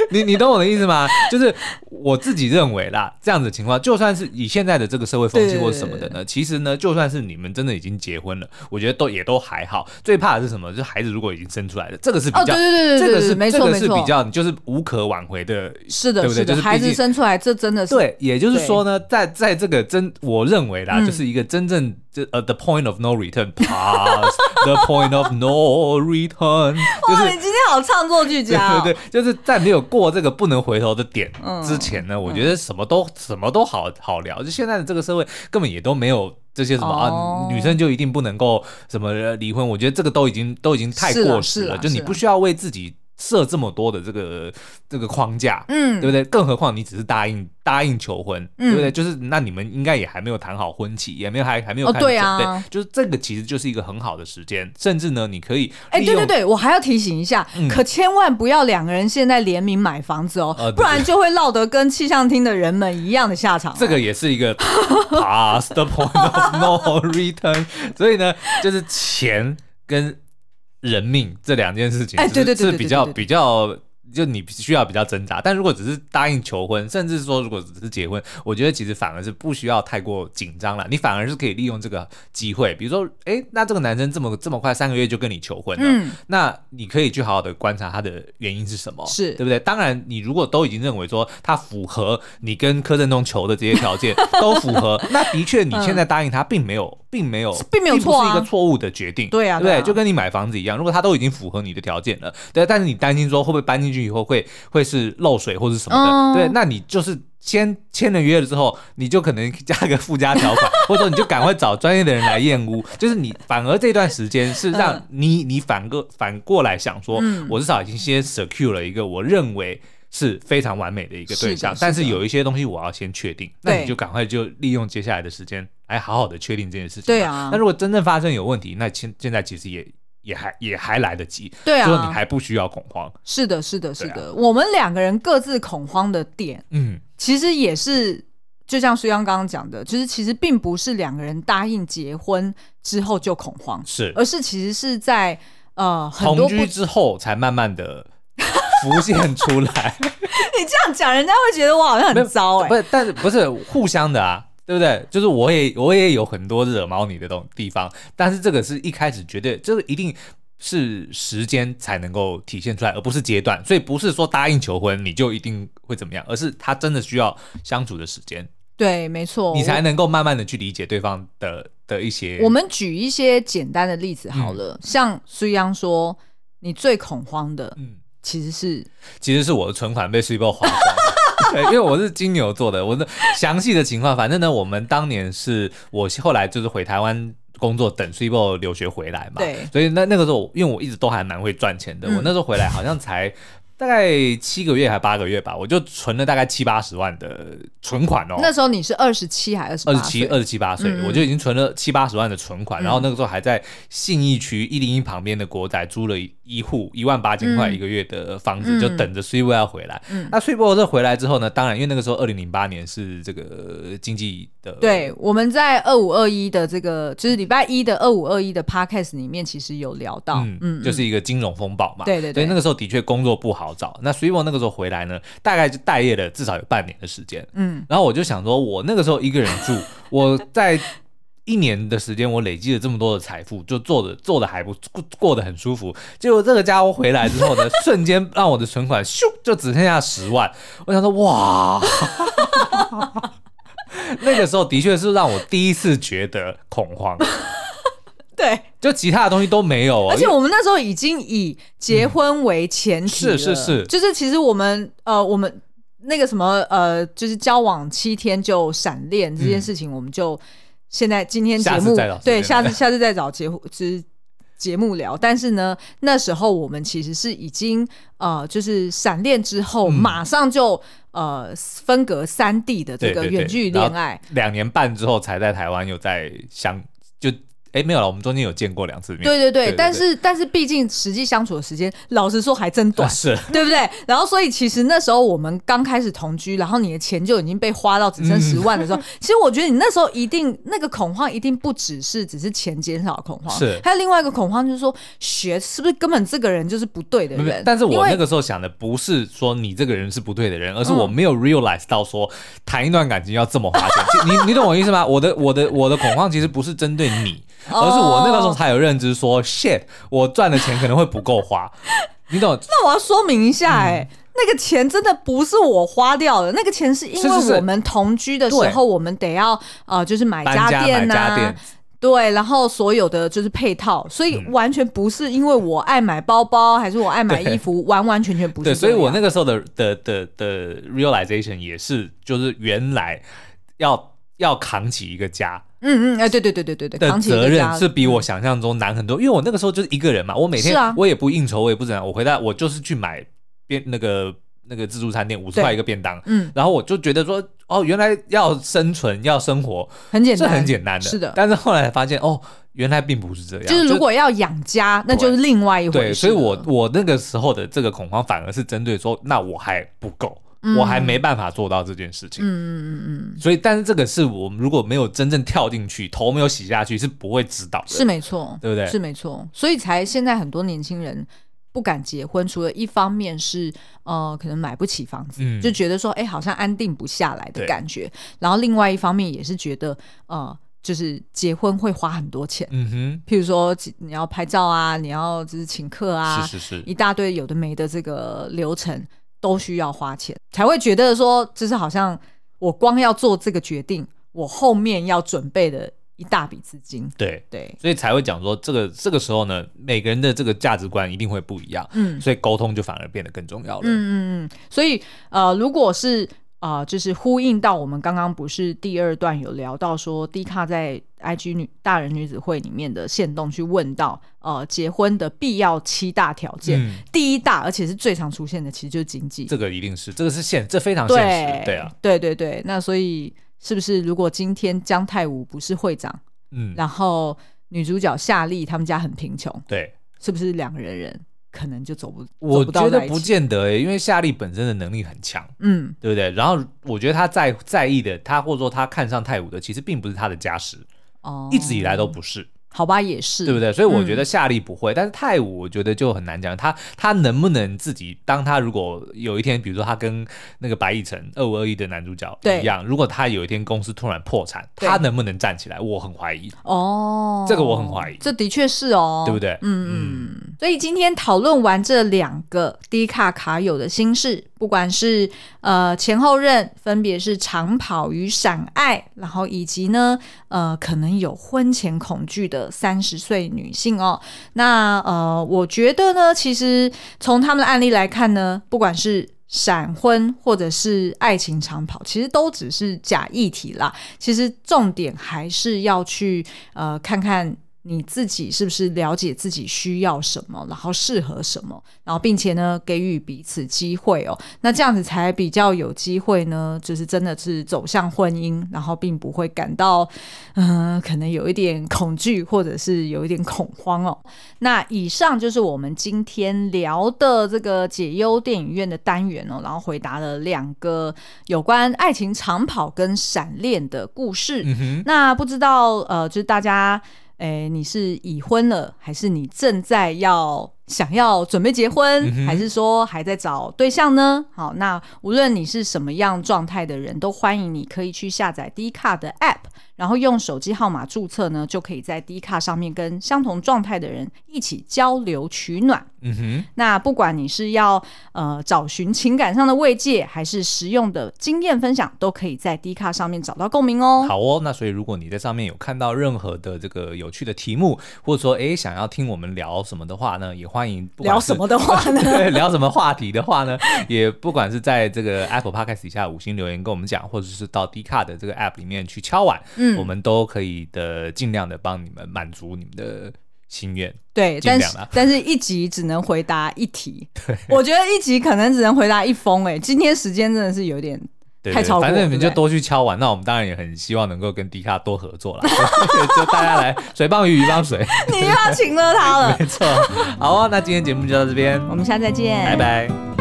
你你懂我的意思吗？就是我自己认为啦，这样子的情况，就算是以现在的这个社会风气或什么的呢，其实呢，就算是你们真的已经结婚了，我觉得都也都还好。最怕的是什么？就是孩子如果已经生出来了，这个是比较，对对对对，这个是没错这个是比较，就是无可挽回的，是的，对不对？就是孩子生出来，这真的是对。也就是说呢，在在这个真，我认为啦，就是一个真正这呃，the point of no return，past the point of no return。哇，你今天好唱作俱佳，对对，就是在没有过这个不能回头的点之前呢，我觉得什么都什么都好好聊。就现在的这个社会，根本也都没有这些什么啊，女生就一定不能够什么离婚。我觉得这个都已经都已经太过时了，就你不需要为自己。设这么多的这个这个框架，嗯，对不对？更何况你只是答应答应求婚，嗯、对不对？就是那你们应该也还没有谈好婚期，也没有还还没有开始准备，哦对啊，就是这个其实就是一个很好的时间，甚至呢，你可以哎，对对对，我还要提醒一下，嗯、可千万不要两个人现在联名买房子哦，呃、不然就会落得跟气象厅的人们一样的下场。这个也是一个 past the point of no return，所以呢，就是钱跟。人命这两件事情，哎，对对对，是比较比较。就你需要比较挣扎，但如果只是答应求婚，甚至说如果只是结婚，我觉得其实反而是不需要太过紧张了。你反而是可以利用这个机会，比如说，哎、欸，那这个男生这么这么快三个月就跟你求婚了，嗯，那你可以去好好的观察他的原因是什么，是对不对？当然，你如果都已经认为说他符合你跟柯震东求的这些条件 都符合，那的确你现在答应他并没有，并没有，并没有错，是一个错误的决定，对啊，对？就跟你买房子一样，如果它都已经符合你的条件了，对，但是你担心说会不会搬进去。以后会会是漏水或者什么的，嗯、对，那你就是先签了约了之后，你就可能加个附加条款，或者说你就赶快找专业的人来验屋，就是你反而这段时间是让你你反个反过来想说，嗯、我至少已经先 secure 了一个我认为是非常完美的一个对象，是是，但是有一些东西我要先确定，那你就赶快就利用接下来的时间来好好的确定这件事情。对啊，那如果真正发生有问题，那现现在其实也。也还也还来得及，对啊，说你还不需要恐慌。是的，是的，是的。啊、我们两个人各自恐慌的点，嗯，其实也是就像苏央刚刚讲的，就是其实并不是两个人答应结婚之后就恐慌，是，而是其实是在呃同居之后才慢慢的 浮现出来。你这样讲，人家会觉得我好像很糟哎、欸，不是，但是不是互相的啊。对不对？就是我也我也有很多惹毛你的东地方，但是这个是一开始绝对这个一定是时间才能够体现出来，而不是阶段。所以不是说答应求婚你就一定会怎么样，而是他真的需要相处的时间。对，没错，你才能够慢慢的去理解对方的的一些。我们举一些简单的例子好了，嗯、像苏央说，你最恐慌的，嗯，其实是其实是我的存款被 Super 花光。对，因为我是金牛座的，我的详细的情况，反正呢，我们当年是我后来就是回台湾工作，等 Cibo 留学回来嘛，对，所以那那个时候，因为我一直都还蛮会赚钱的，嗯、我那时候回来好像才大概七个月还八个月吧，我就存了大概七八十万的存款哦。那时候你是二十七还是二十二十七、二十七八岁，我就已经存了七八十万的存款，嗯、然后那个时候还在信义区一零一旁边的国宅租了一一户一万八千块一个月的房子，嗯、就等着 Sweetboy 要回来。嗯、那 Sweetboy 这回来之后呢，当然因为那个时候二零零八年是这个经济的，对，我们在二五二一的这个就是礼拜一的二五二一的 Podcast 里面，其实有聊到，嗯嗯，就是一个金融风暴嘛，对对对，所以那个时候的确工作不好找。那 Sweetboy 那个时候回来呢，大概就待业了至少有半年的时间。嗯，然后我就想说，我那个时候一个人住，我在一年的时间，我累积了这么多的财富，就做的做的还不过过得很舒服。结果这个家伙回来之后呢，瞬间让我的存款咻就只剩下十万。我想说，哇，那个时候的确是让我第一次觉得恐慌。对，就其他的东西都没有，而且我们那时候已经以结婚为前提是是是，就是其实我们呃，我们那个什么呃，就是交往七天就闪恋这件事情，我们就现在今天节目对，下次下次再找节目之节目聊。但是呢，那时候我们其实是已经呃，就是闪恋之后马上就、嗯、呃分隔三地的这个远距离恋爱，两年半之后才在台湾又在相就。哎，没有了，我们中间有见过两次面。对对对，对对对，但是但是毕竟实际相处的时间，老实说还真短，啊、是，对不对？然后所以其实那时候我们刚开始同居，然后你的钱就已经被花到只剩十万的时候，嗯、其实我觉得你那时候一定那个恐慌一定不只是只是钱减少的恐慌，是还有另外一个恐慌就是说，学是不是根本这个人就是不对的人？但是我那个时候想的不是说你这个人是不对的人，而是我没有 realize 到说谈一段感情要这么花钱。嗯、你你懂我意思吗？我的我的我的恐慌其实不是针对你。而是我那个时候才有认知说，说、oh. shit，我赚的钱可能会不够花，你懂？那我要说明一下、欸，哎、嗯，那个钱真的不是我花掉的，那个钱是因为我们同居的时候，是是是我们得要呃，就是买家电呐、啊，对，然后所有的就是配套，所以完全不是因为我爱买包包，还是我爱买衣服，完完全全不是。对，所以我那个时候的的的的 realization 也是，就是原来要要扛起一个家。嗯嗯，哎，对对对对对对，的责任是比我想象中难很多，因为我那个时候就是一个人嘛，我每天我也不应酬，我也不怎样，我回来我就是去买便那个那个自助餐店五十块一个便当，嗯，然后我就觉得说，哦，原来要生存要生活很简单，是很简单的，是的，但是后来发现哦，原来并不是这样，就是如果要养家，那就是另外一回事。对，所以我我那个时候的这个恐慌反而是针对说，那我还不够。我还没办法做到这件事情，嗯嗯嗯嗯，所以，但是这个是我们如果没有真正跳进去，头没有洗下去，是不会知道的，是没错，对不对？是没错，所以才现在很多年轻人不敢结婚，除了一方面是呃，可能买不起房子，嗯、就觉得说，哎，好像安定不下来的感觉，然后另外一方面也是觉得，呃，就是结婚会花很多钱，嗯哼，譬如说你要拍照啊，你要就是请客啊，是是是，一大堆有的没的这个流程。都需要花钱，才会觉得说，就是好像我光要做这个决定，我后面要准备的一大笔资金。对对，所以才会讲说，这个这个时候呢，每个人的这个价值观一定会不一样。嗯，所以沟通就反而变得更重要了。嗯嗯嗯，所以呃，如果是。啊、呃，就是呼应到我们刚刚不是第二段有聊到说，D 卡在 IG 女大人女子会里面的线动去问到，呃，结婚的必要七大条件，嗯、第一大而且是最常出现的，其实就是经济。这个一定是，这个是现，这非常现实，对，对啊，对对对。那所以是不是如果今天姜太武不是会长，嗯，然后女主角夏丽他们家很贫穷，对，是不是两个人人？可能就走不，我觉得不见得诶、欸，因为夏利本身的能力很强，嗯，对不对？然后我觉得他在在意的，他或者说他看上泰武的，其实并不是他的家世，哦，一直以来都不是。好吧，也是对不对？所以我觉得夏利不会，嗯、但是泰武我觉得就很难讲，他他能不能自己？当他如果有一天，比如说他跟那个白亦辰二五二一的男主角一样，如果他有一天公司突然破产，他能不能站起来？我很怀疑哦，这个我很怀疑，这的确是哦，对不对？嗯嗯。所以今天讨论完这两个 D 卡卡友的心事，不管是呃前后任分别是长跑与闪爱，然后以及呢呃可能有婚前恐惧的。三十岁女性哦，那呃，我觉得呢，其实从他们的案例来看呢，不管是闪婚或者是爱情长跑，其实都只是假议题啦。其实重点还是要去呃看看你自己是不是了解自己需要什么，然后适合什么，然后并且呢，给予彼此机会哦，那这样子才比较有机会呢，就是真的是走向婚姻，然后并不会感到嗯、呃，可能有一点恐惧或者是有一点恐慌哦。那以上就是我们今天聊的这个解忧电影院的单元哦，然后回答了两个有关爱情长跑跟闪恋的故事。那不知道呃，就是大家。哎，你是已婚了，还是你正在要想要准备结婚，嗯、还是说还在找对象呢？好，那无论你是什么样状态的人，都欢迎你可以去下载 D 卡的 App。然后用手机号码注册呢，就可以在 D 卡上面跟相同状态的人一起交流取暖。嗯哼，那不管你是要呃找寻情感上的慰藉，还是实用的经验分享，都可以在 D 卡上面找到共鸣哦。好哦，那所以如果你在上面有看到任何的这个有趣的题目，或者说哎想要听我们聊什么的话呢，也欢迎聊什么的话呢？对，聊什么话题的话呢，也不管是在这个 Apple Podcast 底下五星留言跟我们讲，或者是到 D 卡的这个 App 里面去敲碗。嗯。我们都可以的，尽量的帮你们满足你们的心愿。对，但是但是一集只能回答一题。对，我觉得一集可能只能回答一封。哎，今天时间真的是有点太超过。反正你们就多去敲完。那我们当然也很希望能够跟迪卡多合作了，就大家来水帮鱼，鱼帮水。你又要请了他了，没错。好啊，那今天节目就到这边，我们下次再见，拜拜。